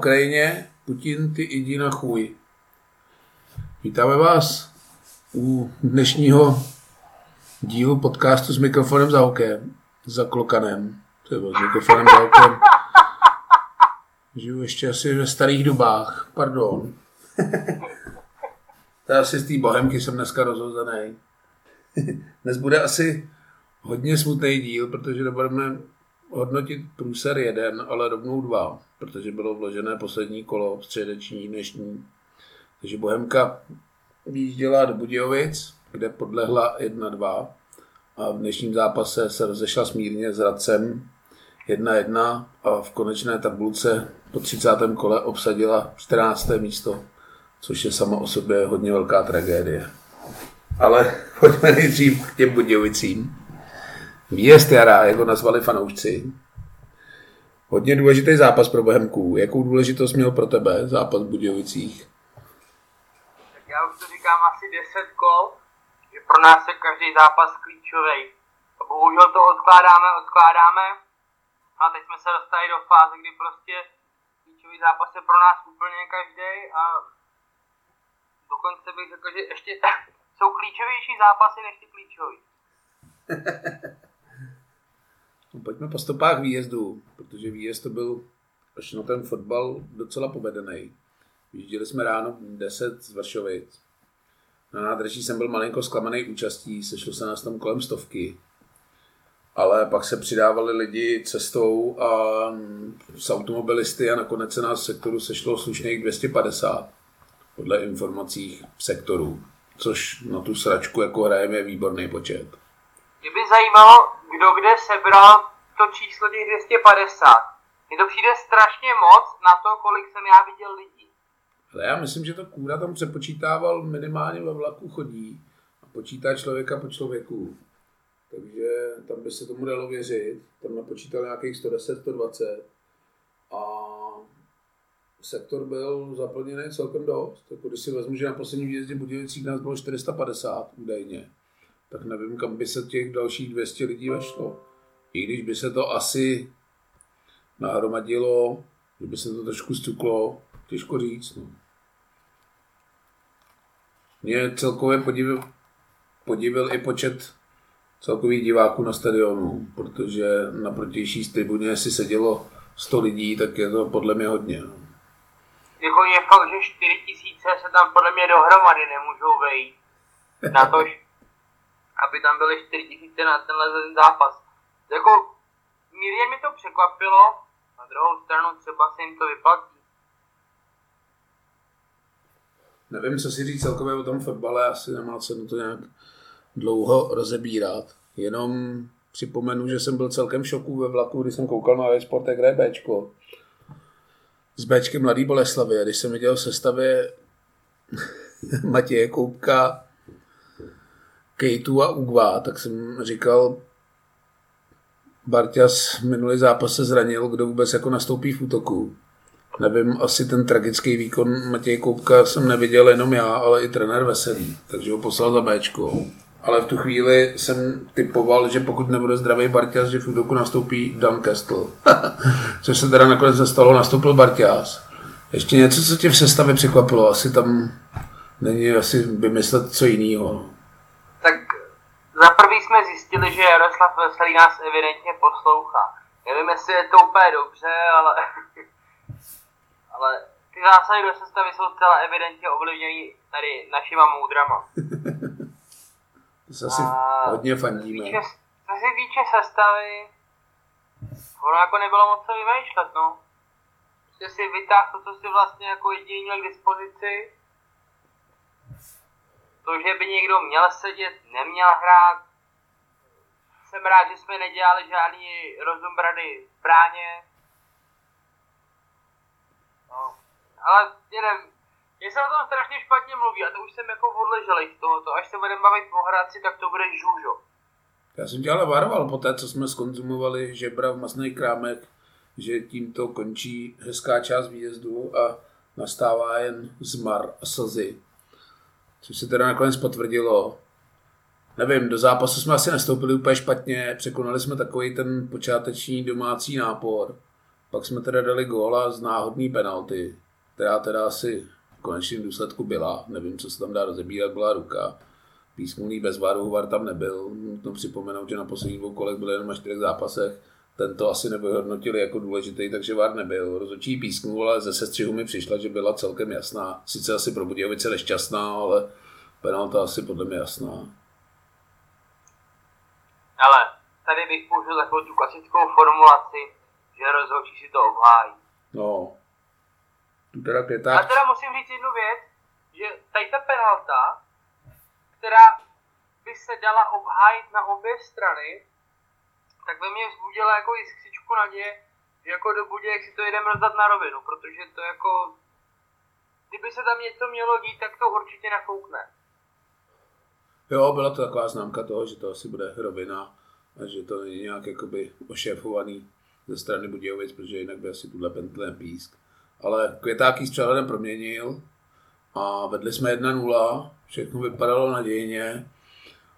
Ukrajině, Putin ty jdi na chůj. Vítáme vás u dnešního dílu podcastu s mikrofonem za okem, za klokanem, třeba s mikrofonem za okem. Žiju ještě asi ve starých dobách, pardon. to asi z té bohemky jsem dneska rozhozený. Dnes bude asi hodně smutný díl, protože nebudeme hodnotit průser jeden, ale rovnou dva, protože bylo vložené poslední kolo středeční dnešní. Takže Bohemka výjížděla do Budějovic, kde podlehla 1-2 a v dnešním zápase se rozešla smírně s Radcem 1-1 a v konečné tabulce po 30. kole obsadila 14. místo, což je samo o sobě hodně velká tragédie. Ale pojďme nejdřív k těm Budějovicím. Výjezd jara, jak ho nazvali fanoušci. Hodně důležitý zápas pro Bohemku. Jakou důležitost měl pro tebe zápas v Budějovicích? Tak já už to říkám asi 10 kol, že pro nás je každý zápas klíčový. A bohužel to odkládáme, odkládáme. A teď jsme se dostali do fáze, kdy prostě klíčový zápas je pro nás úplně každý a dokonce bych řekl, že ještě jsou klíčovější zápasy než ty klíčový. No, pojďme po stopách výjezdu, protože výjezd to byl až na ten fotbal docela povedený. Vyjížděli jsme ráno 10 z Vršovic. Na nádraží jsem byl malinko zklamaný účastí, sešlo se nás tam kolem stovky. Ale pak se přidávali lidi cestou a s automobilisty a nakonec se nás v sektoru sešlo slušných 250 podle informací sektoru, což na tu sračku jako hrajeme je výborný počet. Mě by zajímalo, kdo kde sebral to číslo těch 250. Mně to přijde strašně moc na to, kolik jsem já viděl lidí. Ale já myslím, že to kůra tam přepočítával minimálně ve vlaku chodí a počítá člověka po člověku. Takže tam by se tomu dalo věřit. Tam napočítal nějakých 110, 120 a sektor byl zaplněný celkem dost. Jako když si vezmu, že na posledním výjezdě Budějovicích nás bylo 450 údajně, tak nevím, kam by se těch dalších 200 lidí vešlo. I když by se to asi nahromadilo, že by se to trošku stuklo, těžko říct. No. Mě celkově podivil, podivil i počet celkových diváků na stadionu, protože na protější tribuně si sedělo 100 lidí, tak je to podle mě hodně. No. Jako je fakt, že 4 tisíce se tam podle mě dohromady nemůžou vejít. Na to, aby tam byly 4 tisíce na tenhle zápas. Jako mírně mi to překvapilo, na druhou stranu třeba se jim to vyplatí. Nevím, co si říct celkově o tom fotbale, asi nemá cenu to nějak dlouho rozebírat. Jenom připomenu, že jsem byl celkem v šoku ve vlaku, když jsem koukal na Sport, jak hraje Bčko. S Bčkem Mladý Boleslavy. A když jsem viděl v sestavě Matěje Koupka, Kejtu a Ugva, tak jsem říkal, Barťas minulý zápas se zranil, kdo vůbec jako nastoupí v útoku. Nevím, asi ten tragický výkon Matěj Koupka jsem neviděl jenom já, ale i trenér Veselý, takže ho poslal za Bčko. Ale v tu chvíli jsem typoval, že pokud nebude zdravý Barťas, že v útoku nastoupí Dan Kestel. Což se teda nakonec zastalo, nastoupil Barťas. Ještě něco, co tě v sestavě překvapilo, asi tam není asi vymyslet co jiného. Za prvý jsme zjistili, že Jaroslav Veselý nás evidentně poslouchá. Nevím, jestli je to úplně dobře, ale, ale ty zásahy do sestavy jsou celá evidentně ovlivněny tady našima moudrama. to se asi A hodně fandíme. Co se týče sestavy, ono jako nebylo moc co vymýšlet, no. Prostě si vytáhl to, co si vlastně jako jediný měl k dispozici to, že by někdo měl sedět, neměl hrát. Jsem rád, že jsme nedělali žádný rozumbrady v bráně. No. Ale nevím, mně se o tom strašně špatně mluví a to už jsem jako odleželej z tohoto. Až se budeme bavit o hradci, tak to bude žůžo. Já jsem tě ale varoval po té, co jsme skonzumovali žebra v masných krámech, že tímto končí hezká část výjezdu a nastává jen zmar a slzy což se teda nakonec potvrdilo. Nevím, do zápasu jsme asi nastoupili úplně špatně, překonali jsme takový ten počáteční domácí nápor Pak jsme teda dali góla z náhodný penalty, která teda asi v konečném důsledku byla. Nevím, co se tam dá rozebírat, byla ruka. Písmulný bez varu, var tam nebyl. Nutno připomenout, že na posledních dvou kolech byl jenom na čtyřech zápasech. Tento asi nevyhodnotili jako důležitý, takže VAR nebyl. Rozhodčí písknul, ale ze sestřihu mi přišla, že byla celkem jasná. Sice asi pro Budějovice nešťastná, ale penalta asi podle mě jasná. Ale tady bych použil takovou tu klasickou formulaci, že rozhodčí si to obhájí. No, tu teda Já květák, teda musím říct jednu věc, že tady ta penalta, která by se dala obhájit na obě strany, tak ve mně vzbudila jako jiskřičku naděje, že jako do Budějek si to jedeme rozdat na rovinu, protože to jako, kdyby se tam něco mělo dít, tak to určitě nafoukne. jo, byla to taková známka toho, že to asi bude rovina a že to není nějak jakoby ošéfovaný ze strany Budějovic, protože jinak by asi tuhle pentle písk. Ale Květák jí s přehledem proměnil a vedli jsme 1-0, všechno vypadalo nadějně.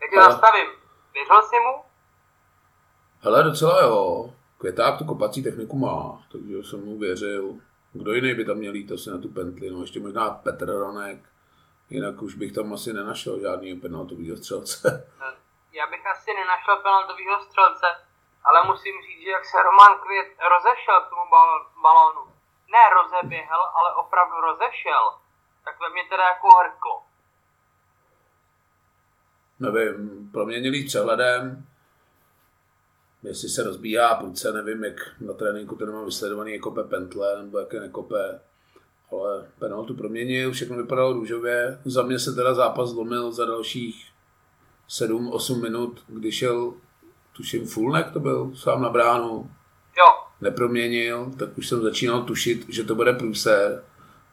Jak Ale- nastavím? Věřil jsi mu? Hele, docela jo. Květák tu kopací techniku má, takže jsem mu věřil. Kdo jiný by tam měl jít asi na tu pentli, no ještě možná Petr Ronek. Jinak už bych tam asi nenašel žádný penaltovýho střelce. Já bych asi nenašel penaltovýho střelce, ale musím říct, že jak se Roman Květ rozešel k tomu bal- balónu, ne rozeběhl, ale opravdu rozešel, tak ve mě teda jako hrklo. nevím, proměnili přehledem, jestli se rozbíhá prudce, nevím, jak na tréninku to nemám vysledovaný, jako kope pentle, nebo jaké nekope, ale penaltu proměnil, všechno vypadalo růžově. Za mě se teda zápas zlomil za dalších 7-8 minut, kdy šel, tuším, Fulnek to byl, sám na bránu, Jo, neproměnil, tak už jsem začínal tušit, že to bude průser.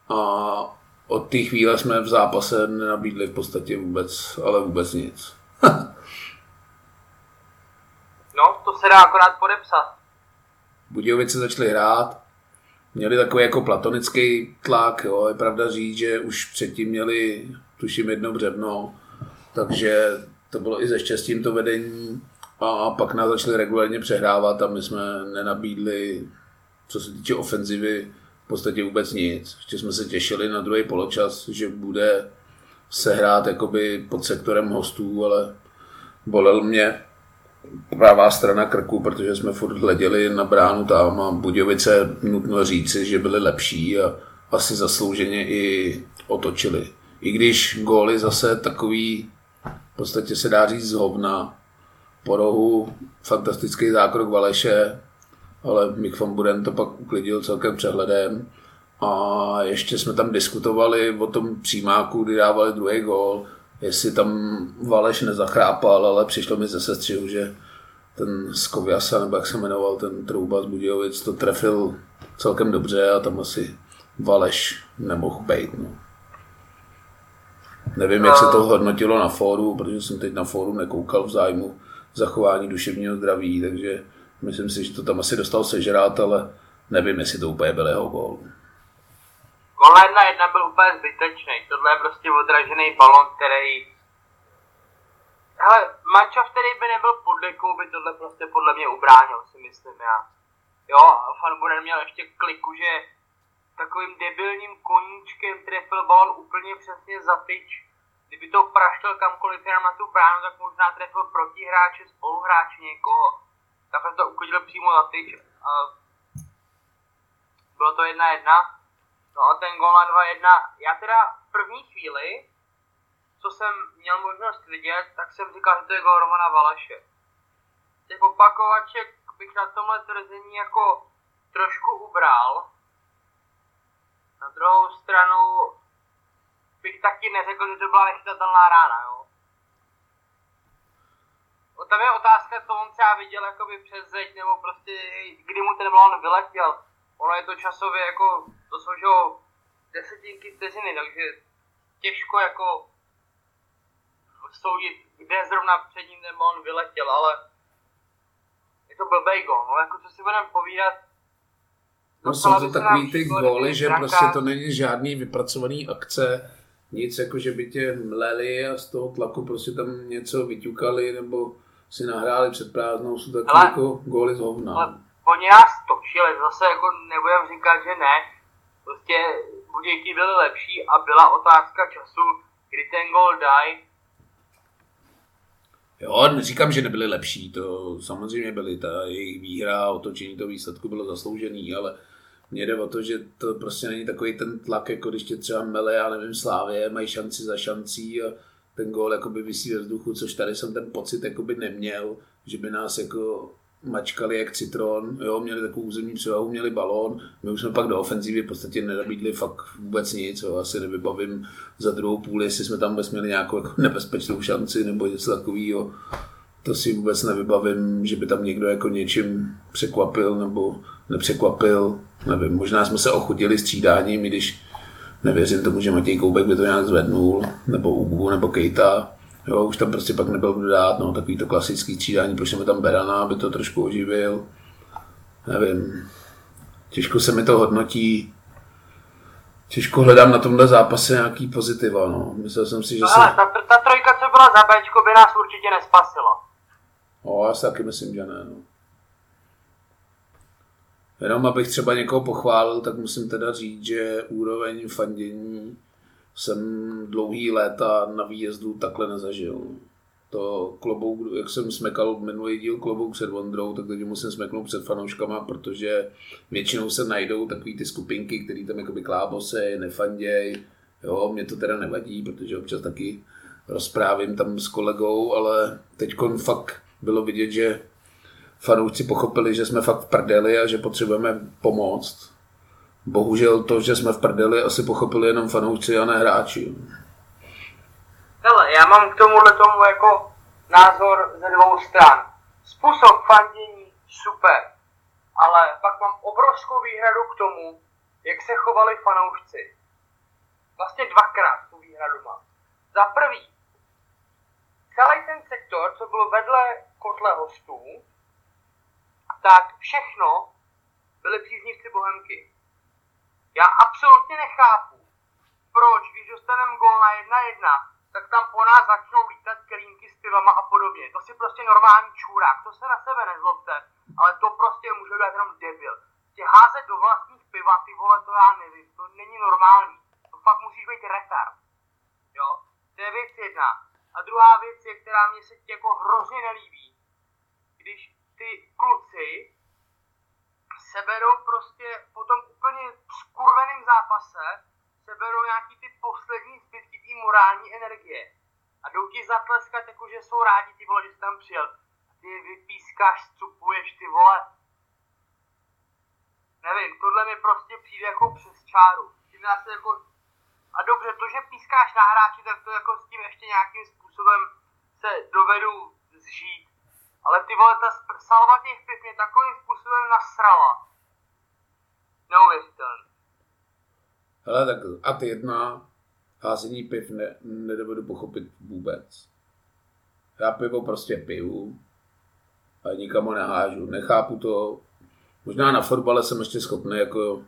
A od té chvíle jsme v zápase nenabídli v podstatě vůbec, ale vůbec nic. no, to se dá akorát podepsat. Budějovice začaly hrát, měli takový jako platonický tlak, jo. je pravda říct, že už předtím měli, tuším, jedno břevno, takže to bylo i ze štěstím to vedení a pak nás začali regulárně přehrávat a my jsme nenabídli, co se týče ofenzivy, v podstatě vůbec nic. Ještě jsme se těšili na druhý poločas, že bude se hrát jakoby pod sektorem hostů, ale bolel mě pravá strana krku, protože jsme furt hleděli na bránu tam a Budějovice nutno říci, že byly lepší a asi zaslouženě i otočili. I když góly zase takový, v podstatě se dá říct z po rohu fantastický zákrok Valeše, ale Mick van Buren to pak uklidil celkem přehledem. A ještě jsme tam diskutovali o tom přímáku, kdy dávali druhý gól, jestli tam Valeš nezachrápal, ale přišlo mi ze sestřihu, že ten Skoviasa, nebo jak se jmenoval, ten Trouba z Budějovic, to trefil celkem dobře a tam asi Valeš nemohl být. No. Nevím, jak se to hodnotilo na fóru, protože jsem teď na fóru nekoukal v zájmu zachování duševního zdraví, takže myslím si, že to tam asi dostal sežrát, ale nevím, jestli to úplně byl jeho gól. Gol na jedna byl úplně zbytečný. Tohle je prostě odražený balon, který... Hele, mančov, který by nebyl pod dekou, by tohle prostě podle mě ubránil, si myslím já. Jo, a Van Buren měl ještě kliku, že takovým debilním koníčkem trefil balon úplně přesně za tyč. Kdyby to praštil kamkoliv jenom na tu bránu, tak možná trefil protihráče, spoluhráče někoho. Takhle to uklidil přímo za tyč. A bylo to jedna jedna. No a ten gol na 2-1, já teda v první chvíli, co jsem měl možnost vidět, tak jsem říkal, že to je gol Romana Valaše. Těch opakovaček bych na tomhle tvrzení jako trošku ubral. Na druhou stranu bych taky neřekl, že to byla nechytatelná rána, jo. O, Tam je otázka, co on třeba viděl jakoby přes zeď, nebo prostě kdy mu ten balon vyletěl. Ono je to časově jako, to jsou že jo, desetinky vteřiny, takže těžko jako soudit, kde zrovna před ním ten balon vyletěl, ale je to blbej gol, no jako co si budeme povídat, No jsou to takový ty góly, že Brankář- prostě to není žádný vypracovaný akce, nic jako, že by tě mleli a z toho tlaku prostě tam něco vyťukali nebo si nahráli před prázdnou, jsou takové jako góly z hovna. ale oni nás točili, zase jako nebudem říkat, že ne. Prostě Budějky byly lepší a byla otázka času, kdy ten gol dají. Jo, neříkám, že nebyly lepší, to samozřejmě byly, ta jejich výhra otočení toho výsledku bylo zasloužený, ale mně jde o to, že to prostě není takový ten tlak, jako když tě třeba Mele, já nevím, Slávě, mají šanci za šancí a ten gól jakoby vysí ve vzduchu, což tady jsem ten pocit jakoby neměl, že by nás jako mačkali jak citron, jo, měli takovou územní převahu, měli balón, my už jsme pak do ofenzívy v podstatě nenabídli fakt vůbec nic, jo, asi nevybavím za druhou půli, jestli jsme tam vůbec měli nějakou jako nebezpečnou šanci nebo něco takového, to si vůbec nevybavím, že by tam někdo jako něčím překvapil nebo nepřekvapil, nevím, možná jsme se ochutili střídáním, i když nevěřím tomu, že Matěj Koubek by to nějak zvednul, nebo Ubu, nebo Kejta, Jo, už tam prostě pak nebyl kdo dát, no, takový to klasický střídání, pošleme tam Berana, aby to trošku oživil. Nevím, těžko se mi to hodnotí. Těžko hledám na tomhle zápase nějaký pozitiva, no. Myslel jsem si, že no, se... Ale ta, ta trojka, co byla za Bčko, by nás určitě nespasila. No, já si taky myslím, že ne, no. Jenom abych třeba někoho pochválil, tak musím teda říct, že úroveň fandění jsem dlouhý léta na výjezdu takhle nezažil. To klobouk, jak jsem smekal minulý díl klobouk před Vondrou, tak teď musím smeknout před fanouškama, protože většinou se najdou takové ty skupinky, které tam jakoby klábose, nefanděj. Jo, mě to teda nevadí, protože občas taky rozprávím tam s kolegou, ale teď fakt bylo vidět, že fanoušci pochopili, že jsme fakt v prdeli a že potřebujeme pomoct bohužel to, že jsme v prdeli, asi pochopili jenom fanoušci a ne hráči. Hele, já mám k tomuhle tomu jako názor ze dvou stran. Způsob fandění super, ale pak mám obrovskou výhradu k tomu, jak se chovali fanoušci. Vlastně dvakrát tu výhradu mám. Za prvý, celý ten sektor, co byl vedle kotle hostů, tak všechno byly příznivci Bohemky. Já absolutně nechápu, proč, když dostaneme gol na jedna jedna, tak tam po nás začnou lítat kelínky s pivama a podobně. To si prostě normální čůrák, to se na sebe nezlobte, ale to prostě může být jenom debil. Tě házet do vlastních piva, ty vole, to já nevím, to není normální. To fakt musíš být retard. Jo, to je věc jedna. A druhá věc je, která mě se jako hrozně nelíbí, když ty kluci seberou prostě po tom úplně skurveném zápase, seberou nějaký ty poslední zbytky té morální energie. A jdou ti zatleskat, jako že jsou rádi ty vole, že jsi tam přijel. Ty vypískáš, scupuješ ty vole. Nevím, tohle mi prostě přijde jako přes čáru. Nás jako... A dobře, to, že pískáš na hráči, tak to jako s tím ještě nějakým způsobem se dovedu zžít ale ty vole, ta salva těch piv mě takovým způsobem nasrala. Neuvěřitelný. Hele, tak a ty jedna házení piv ne, nedovedu pochopit vůbec. Já pivo prostě piju a nikomu nehážu. Nechápu to. Možná na fotbale jsem ještě schopný jako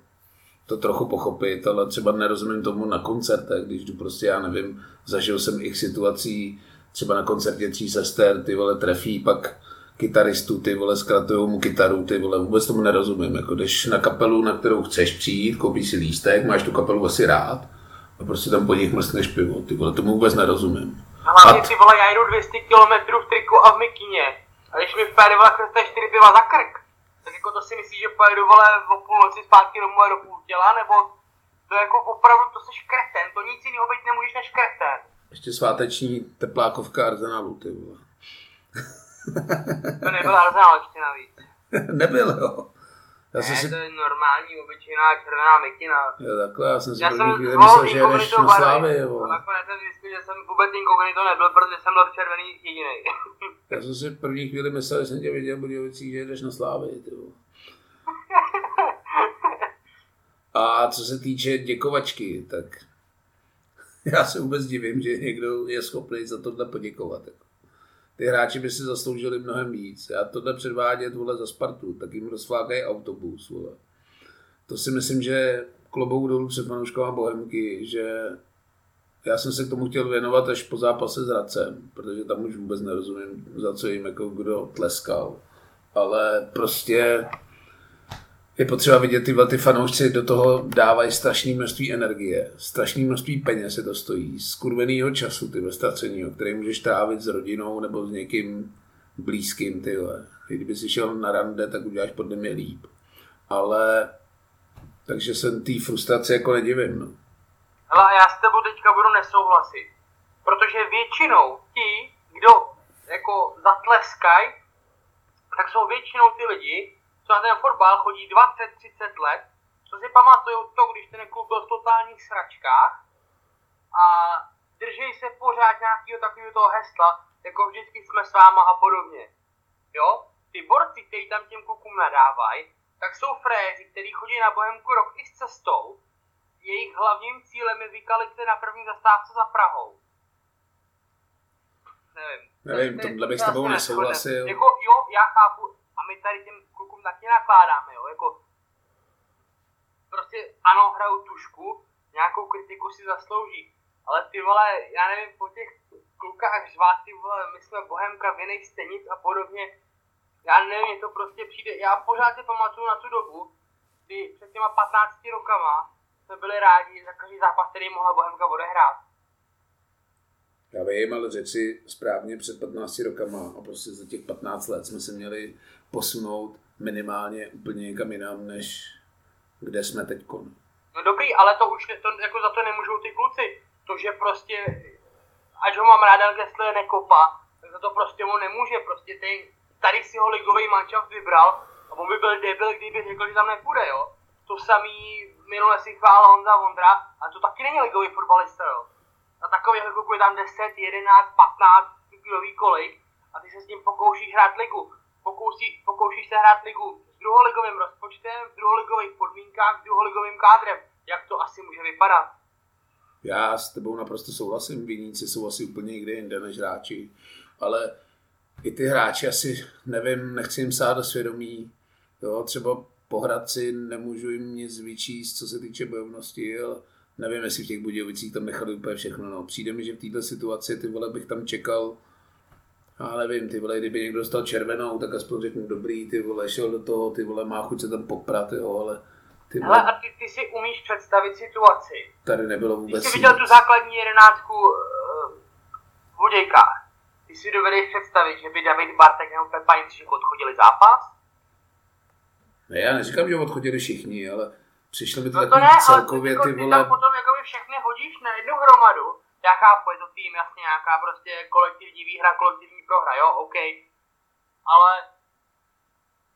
to trochu pochopit, ale třeba nerozumím tomu na koncertech, když jdu prostě, já nevím, zažil jsem ich situací, třeba na koncertě tří sester, ty vole trefí, pak kytaristu, ty vole, zkratujou mu kytaru, ty vole, vůbec tomu nerozumím. Jako jdeš na kapelu, na kterou chceš přijít, koupíš si lístek, máš tu kapelu asi rád a prostě tam po nich mrskneš pivo, ty vole, tomu vůbec nerozumím. Hlavně ty vole, já jdu 200 km v triku a v mikině. A když mi v péry vole chce 4 piva za krk, tak jako to si myslíš, že pojedu vole o půlnoci zpátky domů a do půl těla, nebo to jako opravdu, to jsi kreten, to nic jiného být nemůžeš než kreten. Ještě sváteční teplákovka Arsenalu, ty vole. To nebyl Arsenal ještě navíc. Nebyl, jo. Já ne, si... to je normální, obyčejná červená mikina. Jo, takhle, já jsem si první chvíli myslel, že jedeš na Slávy, jo. Nakonec jsem zjistil, že jsem vůbec inkognito nebyl, protože jsem byl v červený jediný. já jsem si první chvíli myslel, že jsem tě viděl v Budějovicích, že jedeš na Slávy, ty A co se týče děkovačky, tak já se vůbec divím, že někdo je schopný za tohle poděkovat. Jako ty hráči by si zasloužili mnohem víc. Já tohle předvádět vole za Spartu, tak jim rozflákají autobus. Vole. To si myslím, že klobouk dolů před fanouškama Bohemky, že já jsem se k tomu chtěl věnovat až po zápase s Racem, protože tam už vůbec nerozumím, za co jim jako kdo tleskal. Ale prostě je potřeba vidět, tyhle ty fanoušci do toho dávají strašné množství energie, strašné množství peněz se to stojí, skurvenýho času, ty ztracenýho, který můžeš trávit s rodinou nebo s někým blízkým, ty Kdyby si šel na rande, tak uděláš podle mě líp. Ale takže jsem té frustraci jako nedivím. No. Hele, já s tebou teďka budu nesouhlasit. Protože většinou ti, kdo jako zatleskají, tak jsou většinou ty lidi, co na ten fotbal chodí 20-30 let, co si pamatují to, když ten klub byl v totálních sračkách a drží se pořád nějakého takového toho hesla, jako vždycky jsme s váma a podobně. Jo? Ty borci, kteří tam těm klukům nadávají, tak jsou frézi, kteří chodí na Bohemku rok i s cestou. Jejich hlavním cílem je vykalit se na první zastávce za Prahou. Nevím. Nevím, tohle bych s tebou nesouhlasil. Jako, jo, já chápu, a my tady těm klukům taky nakládáme, jo, jako prostě ano, hrajou tušku, nějakou kritiku si zaslouží, ale ty vole, já nevím, po těch klukách řvát, ty vole, my jsme Bohemka, jiných stenic a podobně, já nevím, to prostě přijde, já pořád si pamatuju na tu dobu, kdy před těma 15 rokama jsme byli rádi za každý zápas, který mohla Bohemka odehrát. Já vím, ale řekl si správně před 15 rokama a prostě za těch 15 let jsme se měli posunout minimálně úplně někam jinam, než kde jsme teď. No dobrý, ale to už to, jako za to nemůžou ty kluci. To, že prostě, ať ho mám ráda, Kessler nekopa, tak za to prostě mu nemůže. Prostě ten, tady si ho ligový mančaft vybral a on by byl debil, kdyby řekl, že tam nepůjde, jo. To samý minule si chvál Honza Vondra a to taky není ligový fotbalista, jo. A takových kluků je tam 10, 11, 15, kdo kolik a ty se s ním pokoušíš hrát ligu. Pokouší, pokoušíš se hrát ligu s druholigovým rozpočtem, v druholigových podmínkách, s druholigovým kádrem. Jak to asi může vypadat? Já s tebou naprosto souhlasím, viníci jsou asi úplně někde jinde než hráči, ale i ty hráči asi, nevím, nechci jim sát do svědomí, jo, třeba po Hradci nemůžu jim nic vyčíst, co se týče bojovnosti, ale nevím, jestli v těch Budějovicích tam nechali úplně všechno, no. Přijde mi, že v této situaci, ty vole, bych tam čekal, já nevím, ty vole, kdyby někdo dostal červenou, tak aspoň řeknu dobrý, ty vole, šel do toho, ty vole, má chuť se tam poprat, jo, ale ty vole, Ale a ty, ty si umíš představit situaci. Tady nebylo vůbec Ty jsi viděl tu základní jedenáctku uh, v Budějkách. Ty si dovedeš představit, že by David Bartek nebo Pepa Jindřich odchodili zápas? Ne, já neříkám, že odchodili všichni, ale přišlo mi to no to ne, celkově ale ty, ty vole... tam potom jako všechny hodíš na jednu hromadu. Já chápu, je to tým jasně nějaká prostě kolektivní výhra, kolektivní prohra, jo, OK. Ale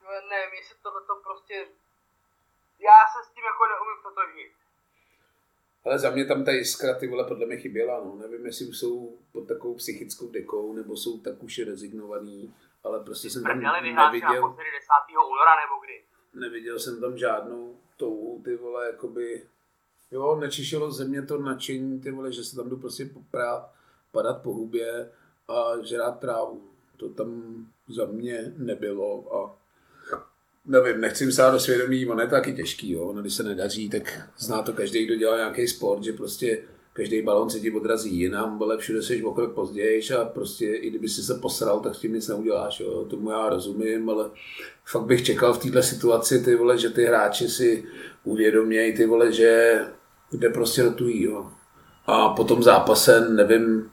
no, nevím, jestli tohle to prostě... Já se s tím jako neumím totožnit. Ale za mě tam ta jiskra, ty vole, podle mě chyběla, no. Nevím, jestli už jsou pod takovou psychickou dekou, nebo jsou tak už rezignovaný, ale prostě jsem tam neviděl... 10. února nebo kdy? Neviděl jsem tam žádnou touhu, ty vole, jakoby... Jo, nečišilo ze mě to nadšení, ty vole, že se tam jdu prostě poprát, padat po hubě a žrát trávu. To tam za mě nebylo a nevím, nechci sát do svědomí, ono je taky těžký, jo. Ono, když se nedaří, tak zná to každý, kdo dělá nějaký sport, že prostě každý balon se ti odrazí jinam, ale všude seš o krok později a prostě i kdyby si se posral, tak s tím nic neuděláš, jo. Tomu já rozumím, ale fakt bych čekal v této situaci, ty vole, že ty hráči si uvědomějí, ty vole, že kde prostě rotují, jo. A po tom zápase, nevím,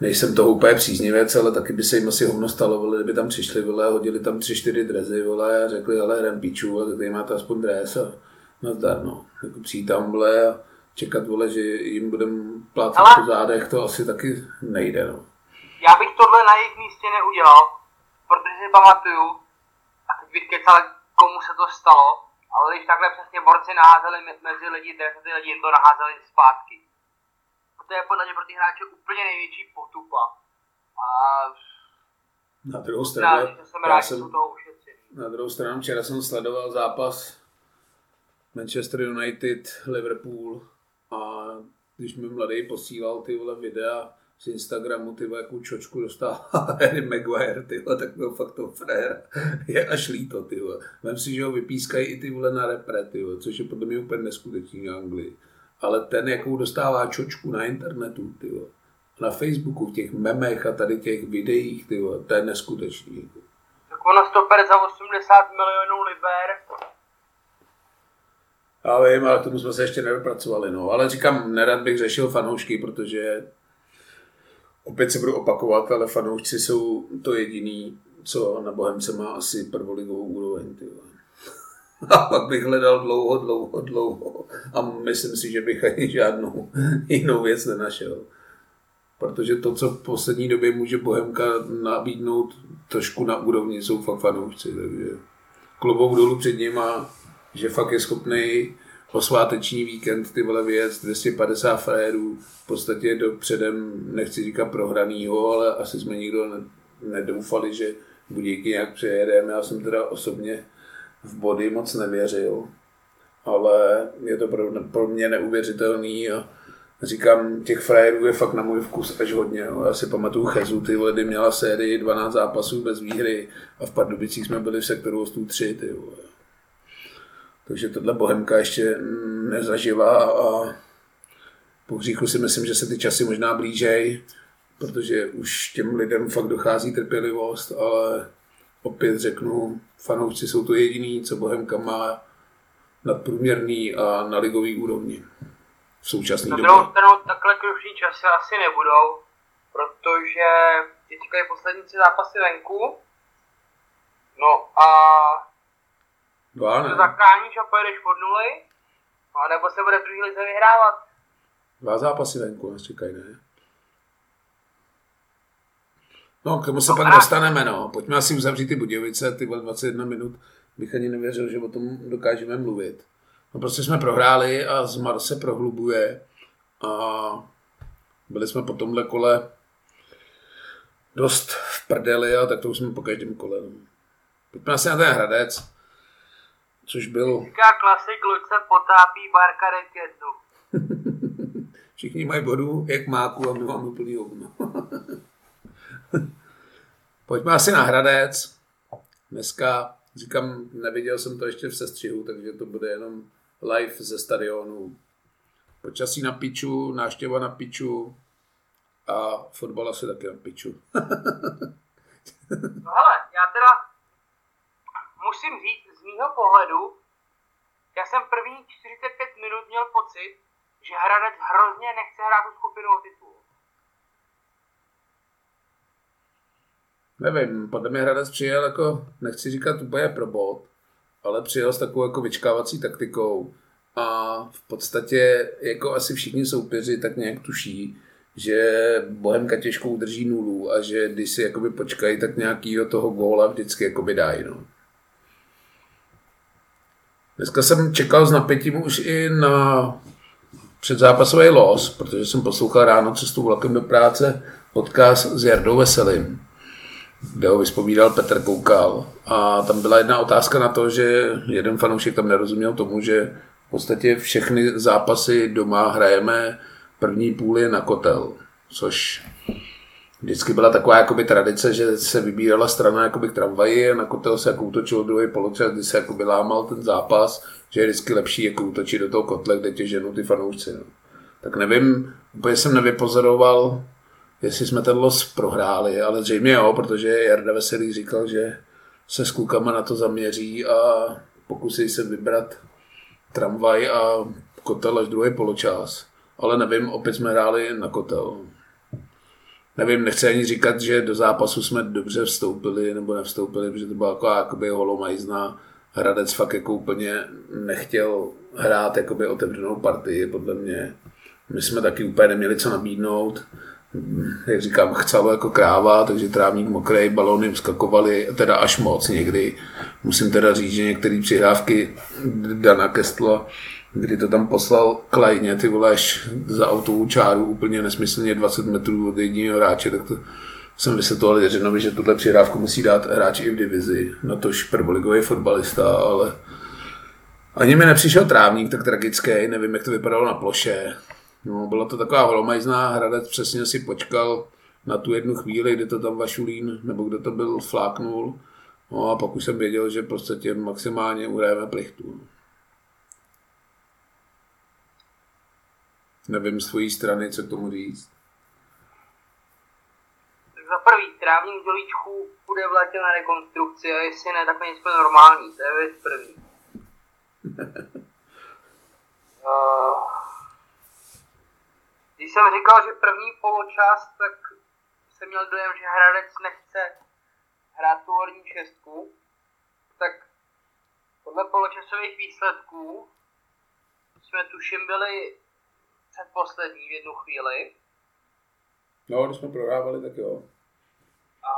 nejsem toho úplně příznivec, ale taky by se jim asi hovno stalo, vole, kdyby tam přišli, vole, hodili tam tři, čtyři drezy, vole, a řekli, ale jdem píču, tak tady máte aspoň dres a nazdar, no. Jako přijít tam, vole, a čekat, vole, že jim budem plácat ale... po zádech, to asi taky nejde, no. Já bych tohle na jejich místě neudělal, protože si pamatuju, a teď bych kecal, komu se to stalo, ale když takhle přesně borci naházeli mezi lidi, tak ty lidi jim to naházeli zpátky to je podle mě pro ty hráče úplně největší potupa. A na druhou stranu, já, jsem rád, jsem, toho na druhou stranu, včera jsem sledoval zápas Manchester United, Liverpool a když mi mladý posílal ty vole videa z Instagramu, ty jakou čočku dostal Harry Maguire, ty tak byl fakt to frér. Je až líto, ty. Vem si, že ho vypískají i ty vole na repre, ty vole, což je podle mě úplně neskutečný v Anglii ale ten, jakou dostává čočku na internetu, tyjo, na Facebooku, v těch memech a tady těch videích, tyjo, to je neskutečný. Tak ono stoper za 80 milionů liber Já vím, ale tomu jsme se ještě nedopracovali. No. Ale říkám, nerad bych řešil fanoušky, protože opět se budu opakovat, ale fanoušci jsou to jediný, co na Bohemce má asi prvoligovou úroveň. Ty a pak bych hledal dlouho, dlouho, dlouho a myslím si, že bych ani žádnou jinou věc nenašel. Protože to, co v poslední době může Bohemka nabídnout trošku na úrovni, jsou fakt fanoušci. Takže klobou dolů před nima, že fakt je schopný posváteční víkend ty vole věc, 250 frajerů, v podstatě do předem, nechci říkat prohranýho, ale asi jsme nikdo nedoufali, že budíky nějak přejedeme. Já jsem teda osobně v body moc nevěřil, ale je to pro, pro mě neuvěřitelný a říkám, těch frajerů je fakt na můj vkus až hodně. Jo. Já si pamatuju Chezu, ty ledy měla sérii 12 zápasů bez výhry a v Pardubicích jsme byli v sektoru hostů 3. Ty vole. Takže tohle Bohemka ještě nezažila a po hříchu si myslím, že se ty časy možná blížej, protože už těm lidem fakt dochází trpělivost, ale opět řeknu, fanoušci jsou to jediný, co Bohemka má nadprůměrný a na ligový úrovni v současné době. Na druhou takhle krušní časy asi nebudou, protože teďka je poslední tři zápasy venku, no a Dva, ne? to zachráníš a pojedeš pod nuly, a nebo se bude v druhý lize vyhrávat. Dva zápasy venku nás čekají, ne? No, k tomu se no, pak dostaneme, no. Pojďme asi uzavřít ty Budějovice, ty 21 minut. Bych ani nevěřil, že o tom dokážeme mluvit. No prostě jsme prohráli a Zmar se prohlubuje a byli jsme po tomhle kole dost v prdeli a tak to už jsme po každém kole. No. Pojďme asi na ten Hradec, což byl... Říká klasik, se potápí, barka jednu. Všichni mají vodu, jak máku a my máme plný hovno. Pojďme asi na Hradec. Dneska, říkám, neviděl jsem to ještě v sestřihu, takže to bude jenom live ze stadionu. Počasí na piču, náštěva na piču a fotbal asi taky na piču. no hele, já teda musím říct mýho pohledu, já jsem první 45 minut měl pocit, že Hradec hrozně nechce hrát tu skupinu o titul. Nevím, podle mě Hradec přijel jako, nechci říkat úplně pro bod, ale přijel s takovou jako vyčkávací taktikou a v podstatě jako asi všichni soupeři tak nějak tuší, že Bohemka těžko udrží nulu a že když si jakoby počkají, tak nějakýho toho góla vždycky jakoby dají. No. Dneska jsem čekal s napětím už i na předzápasový los, protože jsem poslouchal ráno cestu vlakem do práce podcast s Jardou Veselým kde ho vyspovídal Petr Koukal. A tam byla jedna otázka na to, že jeden fanoušek tam nerozuměl tomu, že v podstatě všechny zápasy doma hrajeme první půl je na kotel, což vždycky byla taková jakoby tradice, že se vybírala strana jakoby k tramvaji a na kotel se jako útočil druhý poločas, kdy se jakoby lámal ten zápas, že je vždycky lepší jako útočit do toho kotle, kde tě ženou ty fanoušci. No. Tak nevím, úplně jsem nevypozoroval jestli jsme ten los prohráli, ale zřejmě jo, protože Jarda Veselý říkal, že se s klukama na to zaměří a pokusí se vybrat tramvaj a kotel až druhý poločas. Ale nevím, opět jsme hráli na kotel. Nevím, nechci ani říkat, že do zápasu jsme dobře vstoupili nebo nevstoupili, protože to byla jako jakoby holomajzná. Hradec fakt jako úplně nechtěl hrát jakoby otevřenou partii, podle mě. My jsme taky úplně neměli co nabídnout jak říkám, chcelo jako kráva, takže trávník mokrý, balony vskakovaly, teda až moc někdy. Musím teda říct, že některé přihrávky Dana Kestla, kdy to tam poslal klajně, ty voláš za autovou čáru úplně nesmyslně 20 metrů od jediného hráče, tak to jsem vysvětloval Jeřinovi, že tuhle přihrávku musí dát hráč i v divizi, na tož prvoligový fotbalista, ale ani mi nepřišel trávník tak tragický, nevím, jak to vypadalo na ploše, No, byla to taková holomajzná, Hradec přesně si počkal na tu jednu chvíli, kdy to tam Vašulín, nebo kdo to byl, fláknul. No a pak už jsem věděl, že prostě maximálně uhrajeme plichtu. Nevím z tvojí strany, co k tomu říct. Tak za prvý, trávník dělíčků bude v létě na rekonstrukci a jestli ne, tak není normální, to je věc první. Uh, když jsem říkal, že první poločas, tak jsem měl dojem, že Hradec nechce hrát tu horní šestku, tak podle poločasových výsledků jsme tuším byli předposlední v jednu chvíli. No, když jsme prohrávali, tak jo. A...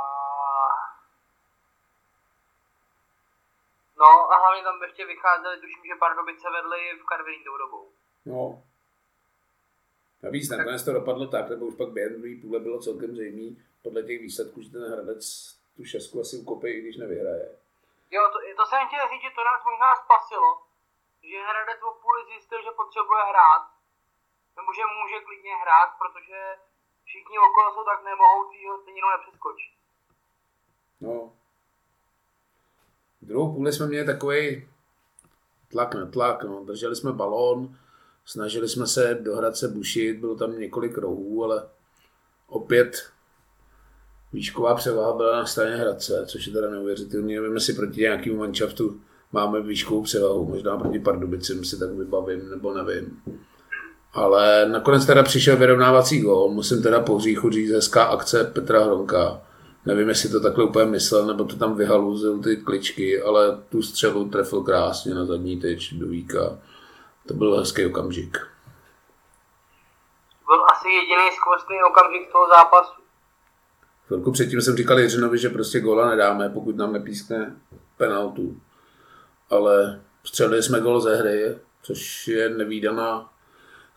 No a hlavně tam ještě vycházeli, tuším, že Pardubice vedli v Karviní tou dobou. No. Navíc nakonec to dopadlo tak, nebo už pak během druhé půle bylo celkem zřejmé podle těch výsledků, že ten Hradec tu šestku asi ukopí, i když nevyhraje. Jo, to, to jsem chtěl říct, že to nás možná spasilo, že Hradec o půli zjistil, že potřebuje hrát, nebo že může klidně hrát, protože všichni okolo jsou tak nemohoucí, ho stejně nepřeskočí. No. Druhou půli jsme měli takový tlak na tlak, no. drželi jsme balón, snažili jsme se dohrad se bušit, bylo tam několik rohů, ale opět výšková převaha byla na straně Hradce, což je teda neuvěřitelné. Nevím, jestli proti nějakému manšaftu máme výškovou převahu, možná proti Pardubicím si tak vybavím, nebo nevím. Ale nakonec teda přišel vyrovnávací gól, musím teda po hříchu říct hezká akce Petra Hronka. Nevím, jestli to takhle úplně myslel, nebo to tam vyhaluzil ty kličky, ale tu střelu trefil krásně na zadní tyč do víka. To byl hezký okamžik. Byl asi jediný skvostný okamžik toho zápasu. Chvilku předtím jsem říkal Jiřinovi, že prostě góla nedáme, pokud nám nepískne penaltu. Ale střelili jsme gól ze hry, což je nevýdaná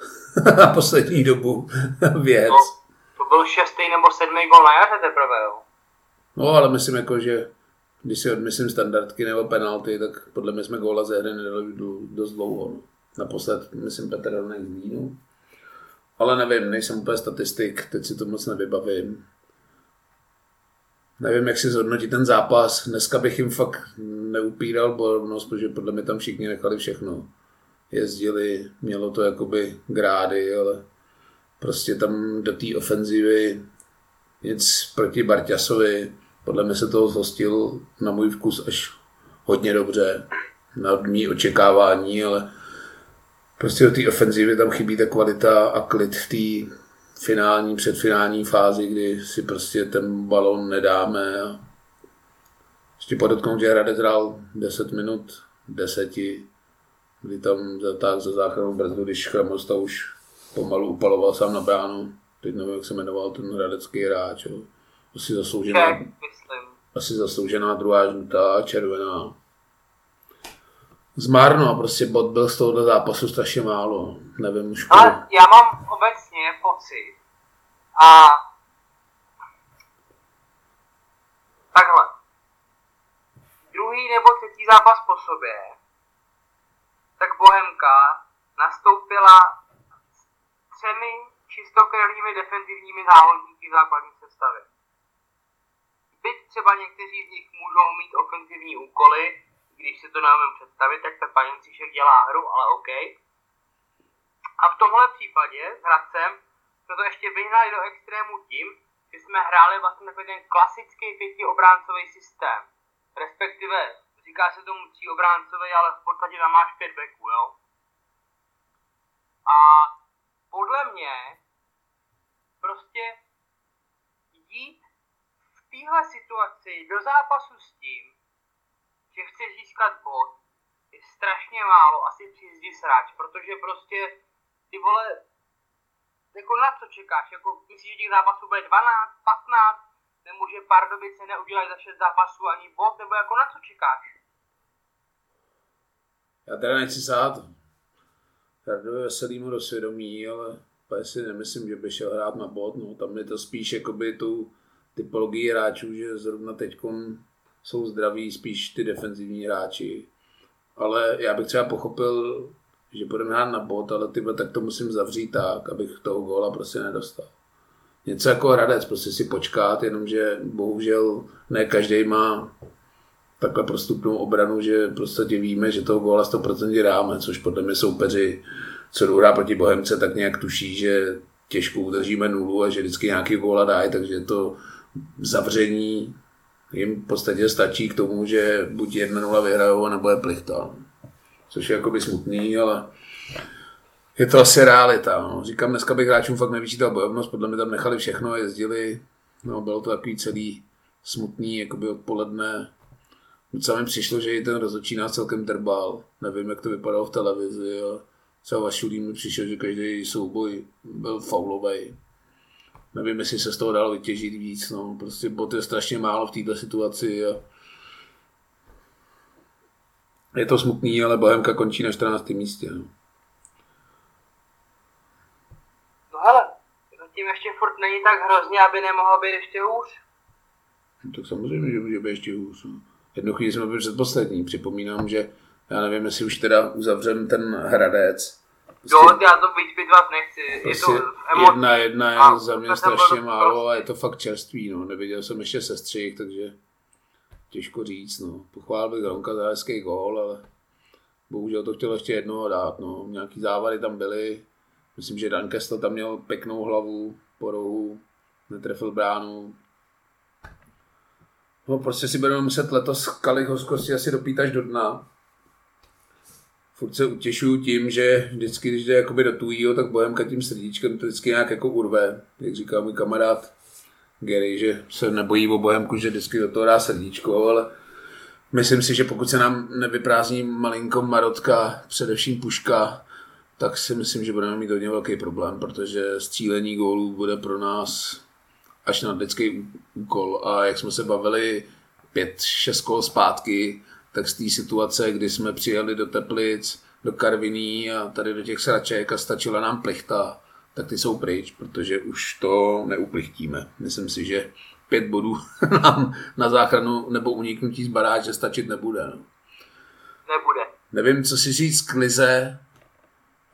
na poslední dobu věc. No, to byl šestý nebo sedmý gol na jaře teprve, jo? No, ale myslím jako, že když si odmyslím standardky nebo penalty, tak podle mě jsme góla ze hry nedali dost dlouho. No. Naposled, myslím, Petr Ronek z Línu. Ale nevím, nejsem úplně statistik, teď si to moc nevybavím. Nevím, jak si zhodnotit ten zápas. Dneska bych jim fakt neupíral bojovnost, protože podle mě tam všichni nechali všechno. Jezdili, mělo to jakoby grády, ale prostě tam do té ofenzivy nic proti Barťasovi. Podle mě se toho zhostil na můj vkus až hodně dobře, na mý očekávání, ale prostě do té ofenzivy tam chybí ta kvalita a klid v té finální, předfinální fázi, kdy si prostě ten balon nedáme a ještě podotknout, že Hradec hrál 10 minut, deseti, kdy tam zatáhl za záchranu brzdu, když Chramosta už pomalu upaloval sám na bránu. Teď nevím, jak se jmenoval ten hradecký hráč. Jo. Asi zasloužená, asi zasloužená druhá žlutá, červená. Zmárno, prostě bod byl z tohoto zápasu strašně málo. Nevím už. Ale já mám obecně pocit a takhle. Druhý nebo třetí zápas po sobě, tak Bohemka nastoupila s třemi čistokrevnými defenzivními závodníky základní sestavy. Byť třeba někteří z nich můžou mít ofenzivní úkoly, když si to neumím představit, tak ten paní Cíšek dělá hru, ale OK. A v tomhle případě s Hradcem jsme to ještě vyhnali do extrému tím, že jsme hráli vlastně takový ten klasický pětiobráncový systém. Respektive, říká se tomu tříobráncový, ale v podstatě tam máš pět backů, jo. A podle mě prostě jít v téhle situaci do zápasu s tím, že chce získat bod, je strašně málo asi při zdi sráč, protože prostě ty vole, jako na co čekáš, jako myslíš, že těch zápasů bude 12, 15, nemůže Pardubice neudělat za 6 zápasů ani bod, nebo jako na co čekáš? Já teda nechci sát Jardovi Veselýmu do svědomí, ale si nemyslím, že by šel hrát na bod, no tam je to spíš jakoby tu typologii hráčů, že zrovna teďkon jsou zdraví spíš ty defenzivní hráči. Ale já bych třeba pochopil, že budeme hrát na bod, ale tyhle tak to musím zavřít tak, abych toho góla prostě nedostal. Něco jako Hradec, prostě si počkat, jenomže bohužel ne každý má takhle prostupnou obranu, že prostě víme, že toho góla 100% dáme, což podle mě soupeři, co jdou proti Bohemce, tak nějak tuší, že těžko udržíme nulu a že vždycky nějaký góla dají, takže to zavření jim v podstatě stačí k tomu, že buď 1-0 vyhrajou, nebo je plichta. Což je jakoby smutný, ale je to asi realita. No. Říkám, dneska bych hráčům fakt nevyčítal bojovnost, podle mě tam nechali všechno, jezdili, no, bylo to takový celý smutný, jakoby odpoledne. Docela mi přišlo, že i ten rozhodčí nás celkem drbal. Nevím, jak to vypadalo v televizi. A třeba Vašulín mi přišel, že každý souboj byl faulový. Nevím, jestli se z toho dalo vytěžit víc. No. Prostě bot je strašně málo v této situaci. A je to smutný, ale Bohemka končí na 14. místě. No. No hele, zatím ještě furt není tak hrozně, aby nemohlo být ještě hůř. No, tak samozřejmě, že může být ještě hůř. No. Jednu chvíli jsme byli předposlední. Připomínám, že já nevím, jestli už teda uzavřem ten Hradec. Prostě, jo, já to bitvat nechci. Prostě je to emo... jedna jedna je a za mě strašně málo a je to fakt čerstvý. No. Neviděl jsem ještě sestřih, takže těžko říct. No. Pochvál bych Ronka za hezký gól, ale bohužel to chtěl ještě jednoho dát. No. Nějaký závady tam byly. Myslím, že Dan Kessel tam měl pěknou hlavu po rohu, netrefil bránu. No prostě si budeme muset letos kalich hoskosti asi dopít až do dna. Furt se utěšuju tím, že vždycky, když jde jakoby do tujího, tak Bohemka tím srdíčkem to vždycky nějak jako urve. Jak říká můj kamarád Gary, že se nebojí o Bohemku, že vždycky do toho dá srdíčko, ale myslím si, že pokud se nám nevyprázdní malinko Marotka, především Puška, tak si myslím, že budeme mít hodně velký problém, protože střílení gólů bude pro nás až na lidský úkol. A jak jsme se bavili pět, šest kol zpátky, tak z té situace, kdy jsme přijeli do Teplic, do Karviní a tady do těch sraček a stačila nám plichta, tak ty jsou pryč, protože už to neuplichtíme. Myslím si, že pět bodů nám na záchranu nebo uniknutí z baráže stačit nebude. No. Nebude. Nevím, co si říct k Lize.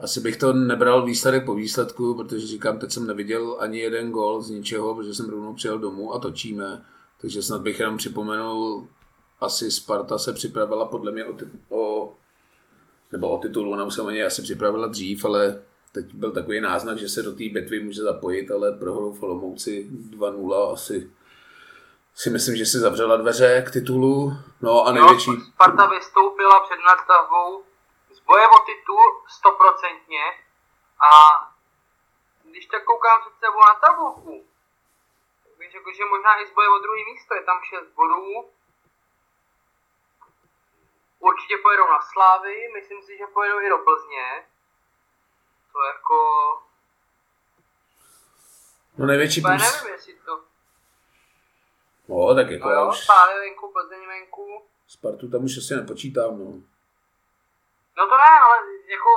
Asi bych to nebral výsledek po výsledku, protože říkám, teď jsem neviděl ani jeden gol z ničeho, protože jsem rovnou přijel domů a točíme. Takže snad bych jenom připomenul, asi Sparta se připravila podle mě o, o nebo o titul, ona už se ani asi připravila dřív, ale teď byl takový náznak, že se do té bitvy může zapojit, ale prohrou v Olomouci 2-0 asi si myslím, že si zavřela dveře k titulu. No a největší... No, Sparta vystoupila před nadstavbou boje o titul stoprocentně a když tak koukám před sebou na tabulku, tak bych řekl, že možná i z boje o druhý místo, je tam 6 bodů. Určitě pojedou na Slávy, myslím si, že pojedou i do Plzně. To jako... No největší plus... nevím, jestli to... No, tak jako no, já už... Venku, Plzeň venku. Spartu tam už asi nepočítám, no. No to ne, ale jako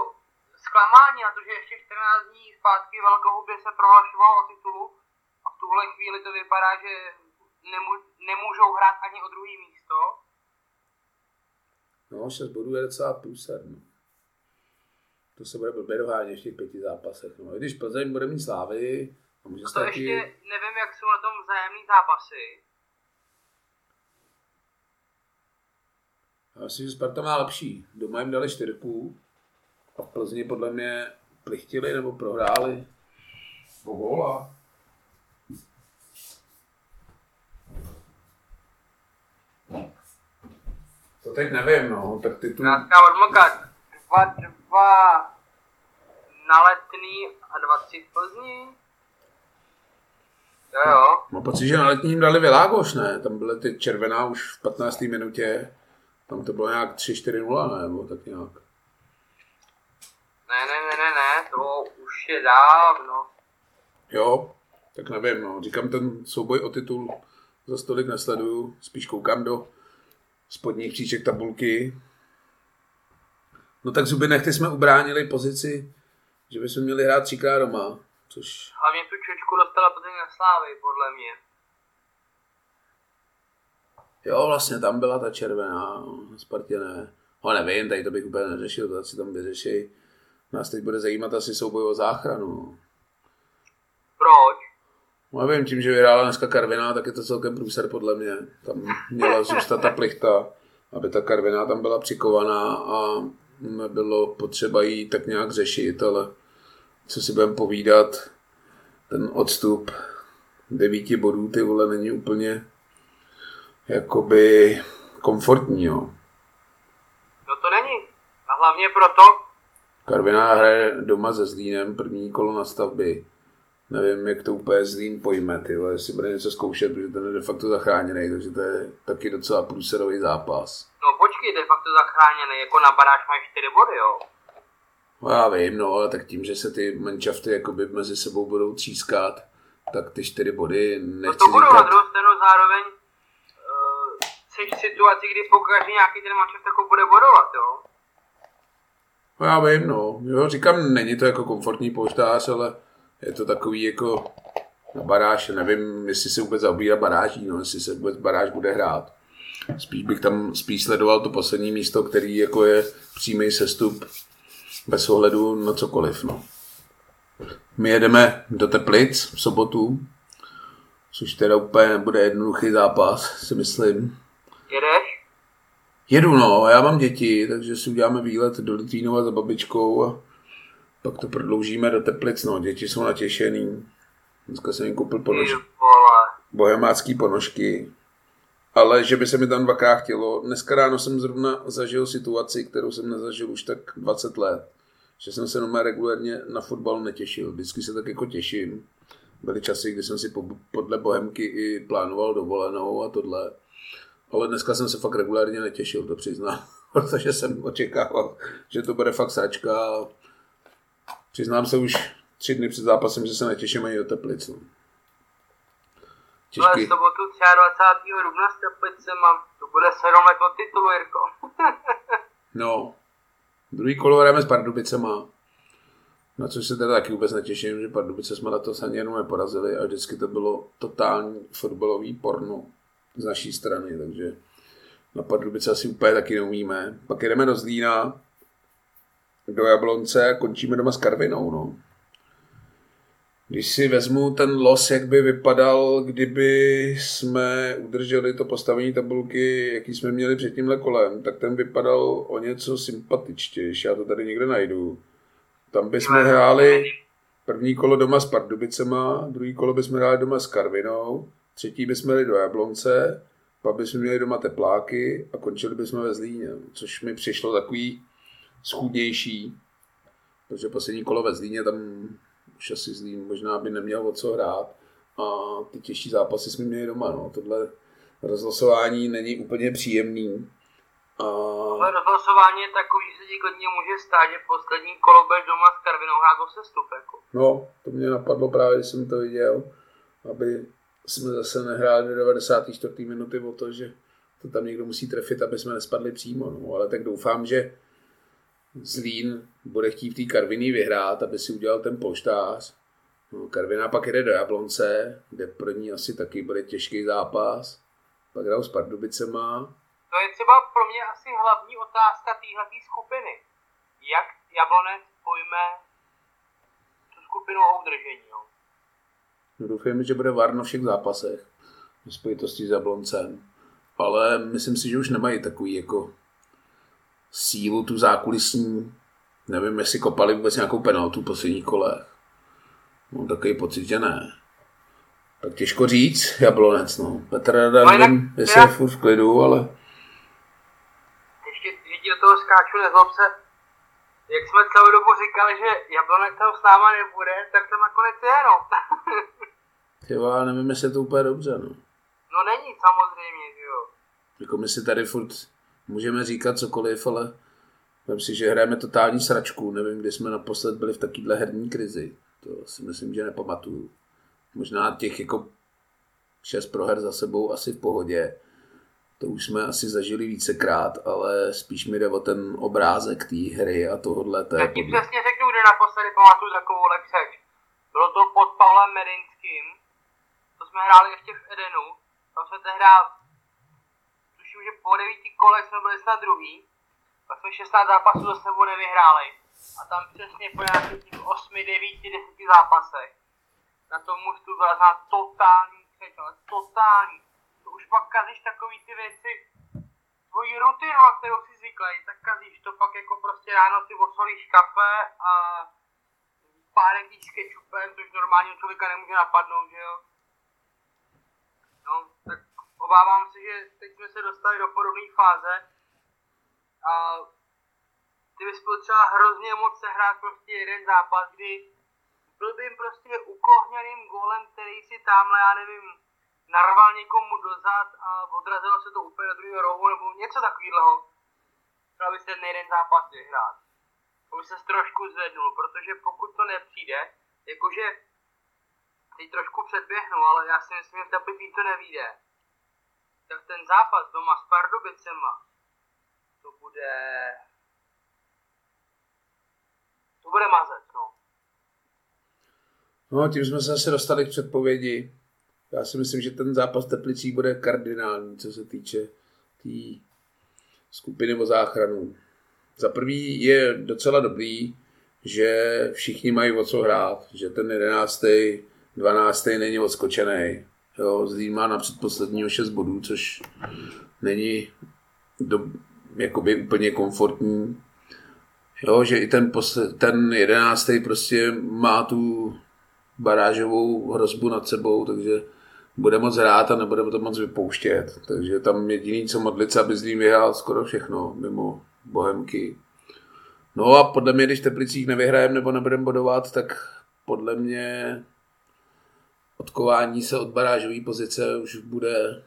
zklamání na to, že ještě 14 dní zpátky Velkohubě se prohlašoval o titulu a v tuhle chvíli to vypadá, že nemů, nemůžou hrát ani o druhý místo. No, 6 bodů je docela průser, no. To se bude blbě dohánět v těch pěti zápasech. No. I když Plzeň bude mít slávy, a může to ještě nevím, jak jsou na tom vzájemný zápasy. Já myslím, že Sparta má lepší. Doma jim dali čtyřku a v Plzni podle mě plichtili nebo prohráli o góla. To teď nevím, no, tak ty tu... Krátka odmoka, dva, dva na letný a dva tři v Plzni. Jo, jo. Mám pocit, že na letním dali Világoš, ne? Tam byly ty červená už v 15. minutě. Tam to bylo nějak 3-4-0, nebo tak nějak. Ne, ne, ne, ne, ne, to už je dávno. Jo, tak nevím, no. Říkám, ten souboj o titul za stolik nesleduju, spíš koukám do spodních příček tabulky. No tak zuby nechty jsme ubránili pozici, že bychom měli hrát třikrát doma, což... Hlavně tu čočku dostala Plzeň na Slávy, podle mě. Jo, vlastně tam byla ta červená, na Spartě ne. No nevím, tady to bych úplně neřešil, to si tam vyřeší. Nás teď bude zajímat asi souboj o záchranu. Proč? No nevím, tím, že vyhrála dneska Karviná, tak je to celkem průser podle mě. Tam měla zůstat ta plichta, aby ta Karviná tam byla přikovaná a nebylo potřeba jí tak nějak řešit, ale co si budeme povídat, ten odstup devíti bodů, ty vole, není úplně jakoby komfortní, jo. No to není. A hlavně proto, Karviná hraje doma se Zlínem, první kolo na stavby. Nevím, jak to úplně Zlín pojme, ty vole, jestli bude něco zkoušet, protože ten je de facto zachráněný, takže to je taky docela průserový zápas. No počkej, de facto zachráněný, jako na baráž máš 4 body, jo? No já vím, no, ale tak tím, že se ty manšafty jakoby mezi sebou budou třískat, tak ty čtyři body No nechci to budou na říkat. druhou stranu zároveň jsi v situaci, kdy pokaždé nějaký ten manšaft jako bude bodovat, jo? No já vím, no. Jo, říkám, není to jako komfortní poštář, ale je to takový jako na baráž. Nevím, jestli se vůbec zaobírá baráží, no, jestli se vůbec baráž bude hrát. Spíš bych tam spíš sledoval to poslední místo, který jako je přímý sestup bez ohledu na cokoliv, no. My jedeme do Teplic v sobotu, což teda úplně nebude jednoduchý zápas, si myslím. Jedeš? Jedu, no, já mám děti, takže si uděláme výlet do Litvínova za babičkou a pak to prodloužíme do Teplic, no, děti jsou natěšený. Dneska jsem jim koupil Ty ponož, vole. bohemácký ponožky, ale že by se mi tam dvakrát chtělo. Dneska ráno jsem zrovna zažil situaci, kterou jsem nezažil už tak 20 let, že jsem se normálně regulérně na fotbal netěšil. Vždycky se tak jako těším. Byly časy, kdy jsem si po, podle Bohemky i plánoval dovolenou a tohle. Ale dneska jsem se fakt regulárně netěšil, to přiznám. Protože jsem očekával, že to bude fakt sračka. a Přiznám se už tři dny před zápasem, že se netěším ani do Teplic. No. Ale Těžký. v sobotu 23. dubna s Teplicema, to bude 7 let od titulu, Jirko. No, druhý kolo hrajeme s Pardubicema. Na což se teda taky vůbec netěším, že Pardubice jsme letos ani jenom neporazili a vždycky to bylo totální fotbalový porno z naší strany, takže na Pardubice asi úplně taky neumíme. Pak jedeme do Zlína, do Jablonce a končíme doma s Karvinou, no. Když si vezmu ten los, jak by vypadal, kdyby jsme udrželi to postavení tabulky, jaký jsme měli před tímhle kolem, tak ten vypadal o něco sympatičtější. Já to tady někde najdu. Tam bychom hráli první kolo doma s Pardubicema, druhý kolo bychom hráli doma s Karvinou, třetí bychom jeli do Jablonce, pak bychom měli doma tepláky a končili bychom ve Zlíně, což mi přišlo takový schůdnější, protože poslední kolo ve Zlíně tam už asi Zlín možná by neměl o co hrát a ty těžší zápasy jsme měli doma. No. Tohle rozlosování není úplně příjemný. A Ale rozhlasování je takový, že se ti klidně může stát, že poslední kolo budeš doma s Karvinou hrát o sestup, jako. no, to mě napadlo právě, když jsem to viděl, aby jsme zase nehráli do 94. minuty o to, že to tam někdo musí trefit, aby jsme nespadli přímo. No. Ale tak doufám, že Zlín bude chtít v té Karviní vyhrát, aby si udělal ten polštář. No, Karviná pak jede do Jablonce, kde pro ní asi taky bude těžký zápas. Pak hrajou s Pardubicema. To je třeba pro mě asi hlavní otázka téhleté skupiny. Jak Jablonec pojme tu skupinu o udržení? No, doufujeme, že bude Varno všech zápasech v spojitosti s Jabloncem. Ale myslím si, že už nemají takový jako sílu tu zákulisní. Nevím, jestli kopali vůbec nějakou penaltu v posledních kolech. Mám takový pocit, že ne. Tak těžko říct, Jablonec, no. Petr Rada, No nevím, jestli je furt v klidu, ale Ještě, ti do toho skáču nezlob se, jak jsme celou dobu říkali, že Jablonec tam s náma nebude, tak to nakonec je, no. tyva, já nevím, jestli je to úplně dobře, no. no není samozřejmě, že jo. Jako my si tady furt můžeme říkat cokoliv, ale Vem si, že hrajeme totální sračku. Nevím, kdy jsme naposled byli v takovéhle herní krizi. To si myslím, že nepamatuju. Možná těch jako šest proher za sebou asi v pohodě. To už jsme asi zažili vícekrát, ale spíš mi jde o ten obrázek té hry a tohohle. To je Já ti přesně řeknu, kde naposledy pamatuju takovou lepšeč. Bylo to pod Pavlem Medinským, to jsme hráli ještě v Edenu, tam jsme tehdy, tuším, že po devíti kole jsme byli snad druhý, pak jsme 16 zápasů za sebou nevyhráli. A tam přesně po nějakých těch 8, 9, 10 zápasech na tom mužstvu byla znát totální křeč, ale totální. Pak kazíš takový ty věci, tvoji rutinu, na kterou si zvyklý, tak kazíš to pak jako prostě ráno si osolíš kafe a párek s kečupem, což normálního člověka nemůže napadnout, že jo? No, tak obávám se, že teď jsme se dostali do podobné fáze a ty bys potřeba hrozně moc sehrát prostě jeden zápas, kdy blbým prostě ukohněným golem, který si tamhle, já nevím, narval někomu dozad a odrazilo se to úplně do druhého rohu nebo něco takového. Třeba se ten jeden zápas vyhrát. Aby se trošku zvednul, protože pokud to nepřijde, jakože teď trošku předběhnu, ale já si myslím, že v Teplicích to nevíde. Tak ten zápas doma s Pardubicema, to bude... To bude mazec, no. No, tím jsme se zase dostali k předpovědi. Já si myslím, že ten zápas Teplicí bude kardinální, co se týče té tý skupiny o záchranu. Za prvý je docela dobrý, že všichni mají o co hrát, že ten 11. 12. není odskočený. Jo, Zlín má na předposledního 6 bodů, což není do, jakoby úplně komfortní. Jo, že i ten, posled, ten 11. prostě má tu barážovou hrozbu nad sebou, takže bude moc hrát a nebude to moc vypouštět. Takže tam jediný, co modlit se, aby Zlín vyhrál skoro všechno, mimo Bohemky. No a podle mě, když Teplicích nevyhrajeme nebo nebudeme bodovat, tak podle mě odkování se od barážové pozice už bude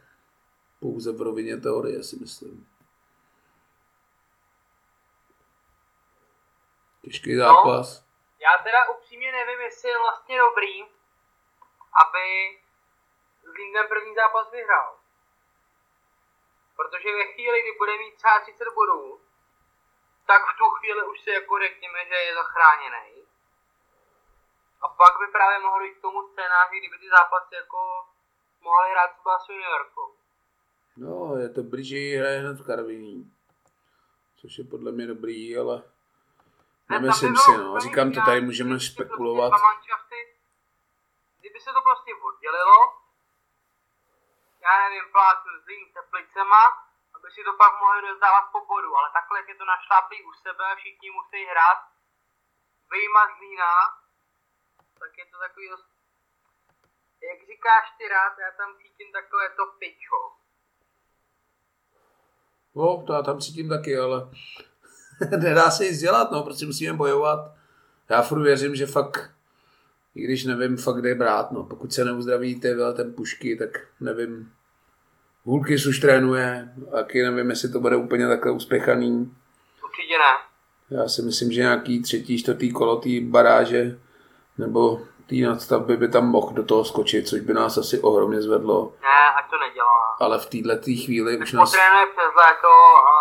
pouze v rovině teorie, si myslím. Těžký no, zápas. No, já teda upřímně nevím, jestli je vlastně dobrý, aby Zlín ten první zápas vyhrál. Protože ve chvíli, kdy bude mít třeba 30 bodů, tak v tu chvíli už si jako řekněme, že je zachráněný. A pak by právě mohlo jít k tomu scénáři, kdyby ty zápasy jako mohli hrát třeba s juniorkou. No, je to blíží hraje hned v Karviní. Což je podle mě dobrý, ale nemyslím si, no. Říkám to tady, můžeme prostě spekulovat. Kdyby se to prostě oddělilo, já nevím, plácu s Teplicema, aby si to pak mohli rozdávat po bodu, ale takhle, jak je to našláplý u sebe, všichni musí hrát, vyjma Zlína, tak je to takový dost... Jak říkáš ty rád, já tam cítím takové to pičo. No, to já tam cítím taky, ale nedá se nic dělat, no, prostě musíme bojovat. Já furt věřím, že fakt, i když nevím fakt, kde je brát, no, pokud se neuzdraví ty ten pušky, tak nevím, Hulkis už trénuje, taky nevím, jestli to bude úplně takhle uspěchaný. Určitě ne. Já si myslím, že nějaký třetí, čtvrtý kolo té baráže nebo té nadstavby by tam mohl do toho skočit, což by nás asi ohromně zvedlo. Ne, ať to nedělá. Ale v této chvíli Teď už nás... potrénuje přes léto a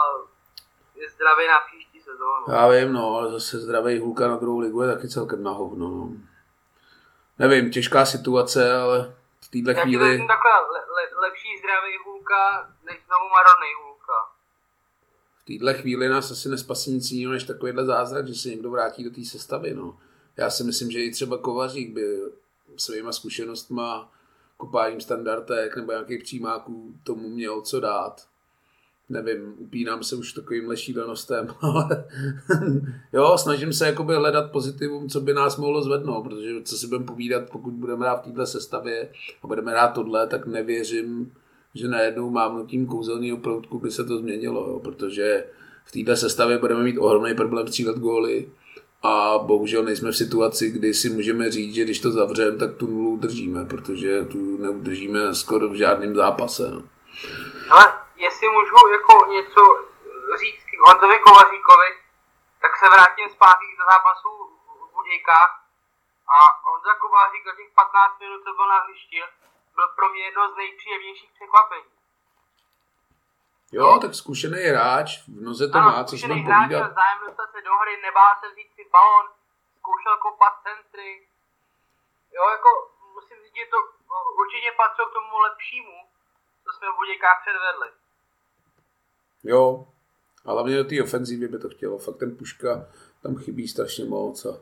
je zdravý na příští sezónu. Já vím, no, ale zase zdravý Hulka na druhou ligu je taky celkem na hovno. No. Nevím, těžká situace, ale v této chvíli... Já takhle le, le, lepší zdravý Hulka, než znovu marodný Hulka. V této chvíli nás asi nespasí nic jiného, než takovýhle zázrak, že se někdo vrátí do té sestavy, no. Já si myslím, že i třeba Kovařík by svýma zkušenostma, kopáním standardek nebo nějakých přímáků tomu měl co dát. Nevím, upínám se už takovým šílenostem, ale jo, snažím se jakoby hledat pozitivum, co by nás mohlo zvednout, protože co si budeme povídat, pokud budeme hrát v této sestavě a budeme hrát tohle, tak nevěřím, že najednou mám tím kouzelného proutku by se to změnilo, jo, protože v této sestavě budeme mít ohromný problém střílet góly a bohužel nejsme v situaci, kdy si můžeme říct, že když to zavřeme, tak tu nulu držíme, protože tu neudržíme skoro v žádném zápase. No. Jestli můžu jako něco říct k Honzovi Kovaříkovi, tak se vrátím zpátky do zápasu v Budějkách a Honza Kovařík za těch 15 minut, co byl na hřišti, byl pro mě jedno z nejpříjemnějších překvapení. Jo, tak zkušený hráč, v noze to ano, má, co mám povídat. Ano, zájem dostat se do hry, nebál se vzít si balon, zkoušel kopat centry. Jo, jako musím říct, že to no, určitě patří k tomu lepšímu, co jsme v Budějkách předvedli. Jo, a hlavně do té ofenzívy by to chtělo. Fakt ten Puška tam chybí strašně moc a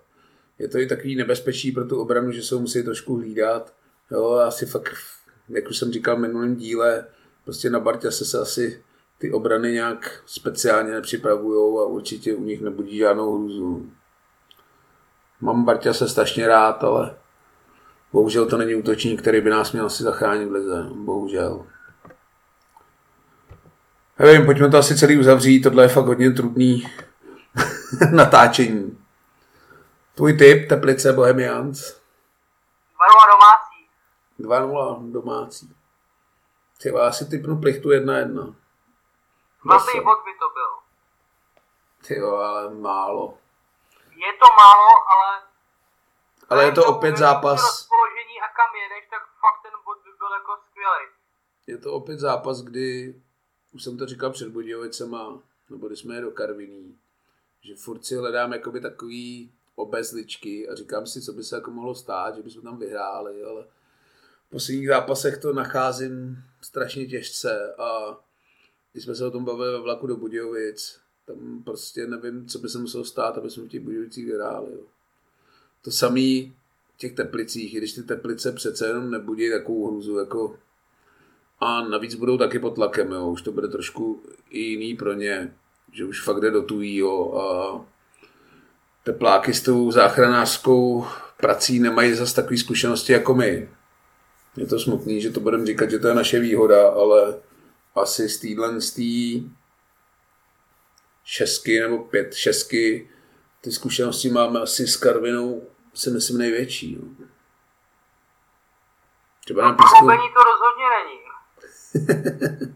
je to i takový nebezpečí pro tu obranu, že se ho musí trošku hlídat. Jo, asi fakt, jak už jsem říkal v minulém díle, prostě na Bartě se asi ty obrany nějak speciálně nepřipravují a určitě u nich nebudí žádnou hrůzu. Mám Barťa se strašně rád, ale bohužel to není útočník, který by nás měl asi zachránit v lize. Bohužel. Nevím, pojďme to asi celý uzavřít, tohle je fakt hodně trudný. natáčení. Tvůj tip, Teplice Bohemians. 2-0 domácí. 2-0 domácí. Ty asi typnu plichtu 1-1. Zlatý bod by to byl. Ty ale málo. Je to málo, ale... Ale je to opět zápas... rozpoložení a kam jedeš, tak fakt ten bod by byl jako skvělý. Je to opět zápas, kdy, už jsem to říkal před Budějovicema, nebo když jsme je do Karviní, že furt si hledám jakoby takový obezličky a říkám si, co by se jako mohlo stát, že bychom tam vyhráli, ale v posledních zápasech to nacházím strašně těžce a když jsme se o tom bavili ve vlaku do Budějovic, tam prostě nevím, co by se muselo stát, aby jsme v těch Budějovicích vyhráli. Jo. To samý v těch teplicích, i když ty teplice přece jenom nebudí takovou hruzu jako a navíc budou taky pod tlakem, jo. už to bude trošku jiný pro ně, že už fakt jde do tujího a tepláky s tou záchranářskou prací nemají zase takové zkušenosti jako my. Je to smutný, že to budeme říkat, že to je naše výhoda, ale asi z téhle z té šestky nebo pět šestky ty zkušenosti máme asi s Karvinou si myslím největší. No. Třeba na písku... to rozhodně.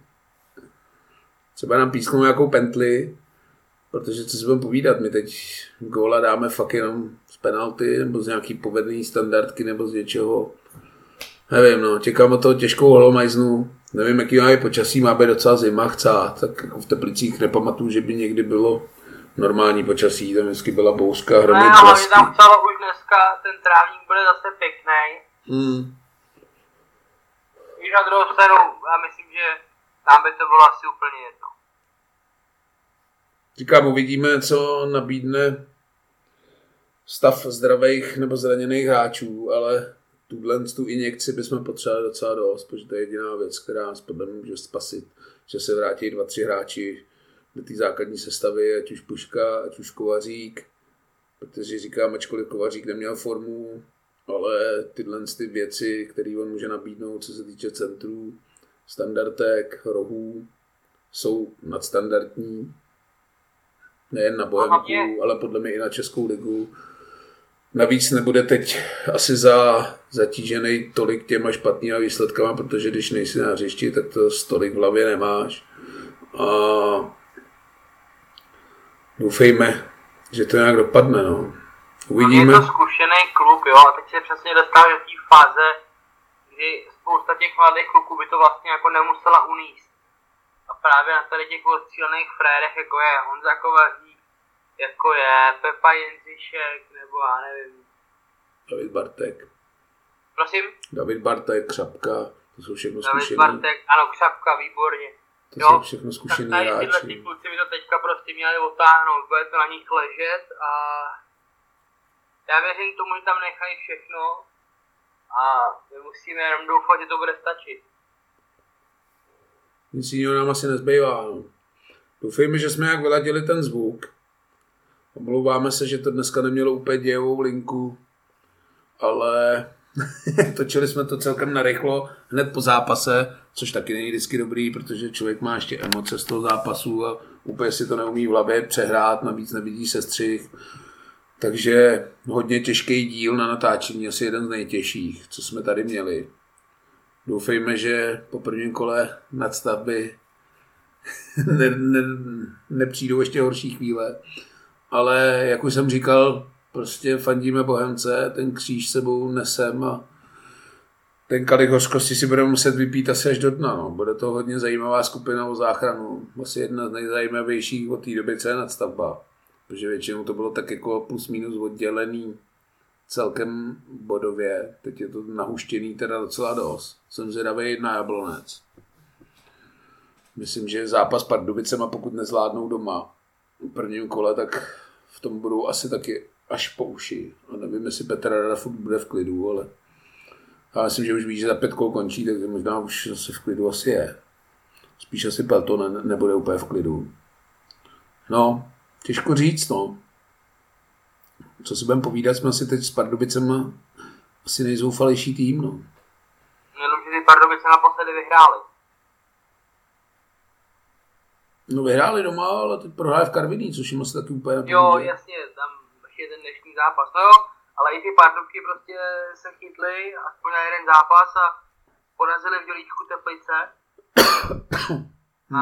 Třeba nám písknou nějakou pentli, protože co si budeme povídat, my teď góla dáme fakt jenom z penalty, nebo z nějaký povedný standardky, nebo z něčeho. Nevím, no, čekám o toho těžkou holomajznu. Nevím, jaký má počasí, má být docela zima, chcá, tak jako v Teplicích nepamatuju, že by někdy bylo normální počasí, tam vždycky byla bouřka, hromady Ne, ale tam chcelo už dneska, ten trávník bude zase pěkný. Hmm. Víš, na druhou stranu, já myslím, že tam by to bylo asi úplně jedno. Říkám, uvidíme, co nabídne stav zdravých nebo zraněných hráčů, ale tuhle tu injekci bychom potřebovali docela dost, protože to je jediná věc, která nás podle mě může spasit, že se vrátí dva, tři hráči do té základní sestavy, ať už Puška, ať už Kovařík, protože říkám, ačkoliv Kovařík neměl formu, ale tyhle ty věci, které on může nabídnout, co se týče centrů, standardek, rohů, jsou nadstandardní. Nejen na Bohemku, ale podle mě i na Českou ligu. Navíc nebude teď asi za, zatížený tolik těma špatnýma výsledkama, protože když nejsi na hřišti, tak to stolik v hlavě nemáš. A doufejme, že to nějak dopadne. No. Uvidíme. Je to zkušený klub, jo, a teď se přesně dostáváš do té fáze, kdy spousta těch mladých kluků by to vlastně jako nemusela uníst. A právě na tady těch odstřílených frérech, jako je Honza Kovařík, jako je Pepa Jindřišek, nebo já nevím. David Bartek. Prosím? David Bartek, Křapka, to jsou všechno David zkušený. Bartek, ano, Křapka, výborně. To jo, jsou všechno zkušený tak tady tyhle ty kluci by to teďka prostě měli otáhnout, bude to na nich ležet a já věřím tomu, že tam nechají všechno a my musíme jenom doufat, že to bude stačit. Nic jiného nám asi nezbývá. No. Doufejme, že jsme jak vyladili ten zvuk. Omlouváme se, že to dneska nemělo úplně dějovou linku, ale točili jsme to celkem narychlo hned po zápase, což taky není vždycky dobrý, protože člověk má ještě emoce z toho zápasu a úplně si to neumí v hlavě přehrát, navíc nevidí sestřih. Takže hodně těžký díl na natáčení, asi jeden z nejtěžších, co jsme tady měli. Doufejme, že po prvním kole nadstavby ne, ne, nepřijdou ještě horší chvíle. Ale jak už jsem říkal, prostě fandíme Bohemce, ten kříž sebou nesem a ten kalich hořkosti si budeme muset vypít asi až do dna. No. Bude to hodně zajímavá skupina o záchranu. Asi jedna z nejzajímavějších od té doby, co je nadstavba protože většinou to bylo tak jako plus minus oddělený celkem bodově. Teď je to nahuštěný teda docela dost. Jsem zvědavý na Jablonec. Myslím, že zápas Pardubicema, pokud nezvládnou doma v prvním kole, tak v tom budou asi taky až po uši. A nevím, jestli Petr Rada bude v klidu, ale já myslím, že už ví, že za pět kol končí, tak možná už zase v klidu asi je. Spíš asi Pelton ne, nebude úplně v klidu. No, Těžko říct, no. Co si budeme povídat, jsme si teď s Pardubicem asi nejzoufalejší tým, no. Jenom, že ty Pardubice naposledy vyhráli. No vyhráli doma, ale teď prohráli v Karviní, což jim asi taky úplně Jo, jasně, tam ještě ten dnešní zápas. No jo, ale i ty pardubky prostě se chytly aspoň na jeden zápas a porazili v dělíčku Teplice. A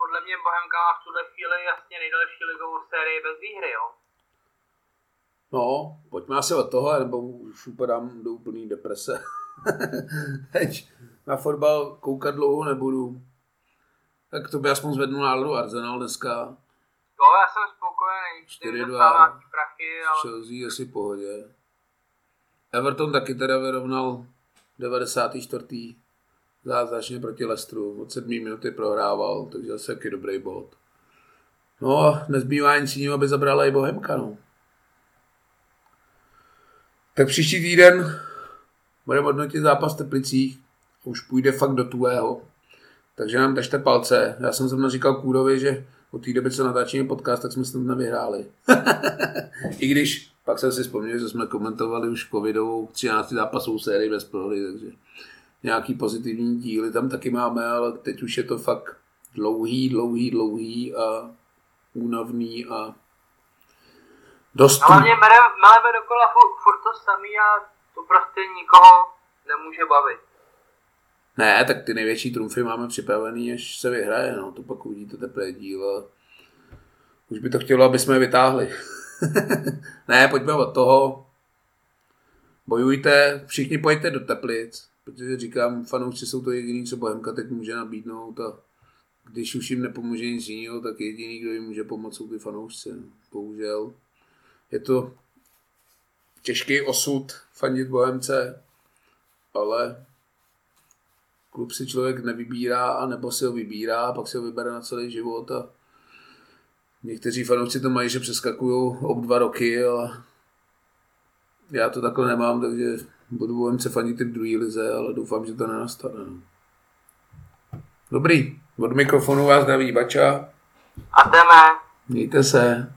podle mě Bohemka má v tuhle chvíli jasně nejdelší ligovou sérii bez výhry, jo. No, pojďme asi od toho, nebo už upadám do úplný deprese. Teď na fotbal koukat dlouho nebudu. Tak to by aspoň zvednu náladu Arsenal dneska. Jo, já jsem spokojený, 4-2. 4 nějaký prachy, ale Chelsea asi pohodě. Everton taky teda vyrovnal 94. zázračně proti Leicesteru. Od 7 minuty prohrával, takže zase jaký dobrý bod. No a nezbývá nic jiného, aby zabrala i Bohemka, no. Tak příští týden budeme hodnotit zápas v Teplicích. Už půjde fakt do tuého. Takže nám držte palce. Já jsem zrovna říkal Kůrovi, že od té doby, co natáčíme podcast, tak jsme snad nevyhráli. I když pak jsem si vzpomněl, že jsme komentovali už covidovou 13. zápasovou sérii bez prohry, takže nějaký pozitivní díly tam taky máme, ale teď už je to fakt dlouhý, dlouhý, dlouhý a únavný a dost... Hlavně meleme dokola furt, furt to samý a to prostě nikoho nemůže bavit. Ne, tak ty největší trumfy máme připravený, až se vyhraje, no, to pak uvidíte teprve díl a už by to chtělo, aby jsme je vytáhli. ne, pojďme od toho. Bojujte, všichni pojďte do Teplic, protože říkám, fanoušci jsou to jediný, co Bohemka teď může nabídnout a když už jim nepomůže nic jiného, tak jediný, kdo jim může pomoct, jsou ty fanoušci. no. Bohužel. Je to těžký osud fandit Bohemce, ale klub si člověk nevybírá, a nebo si ho vybírá, a pak si ho vybere na celý život a někteří fanoušci to mají, že přeskakují ob dva roky, ale já to takhle nemám, takže budu Bohemce fandit i v druhé lize, ale doufám, že to nenastane. no. Dobrý, od mikrofonu vás zdraví Bača, A jdeme. mějte se.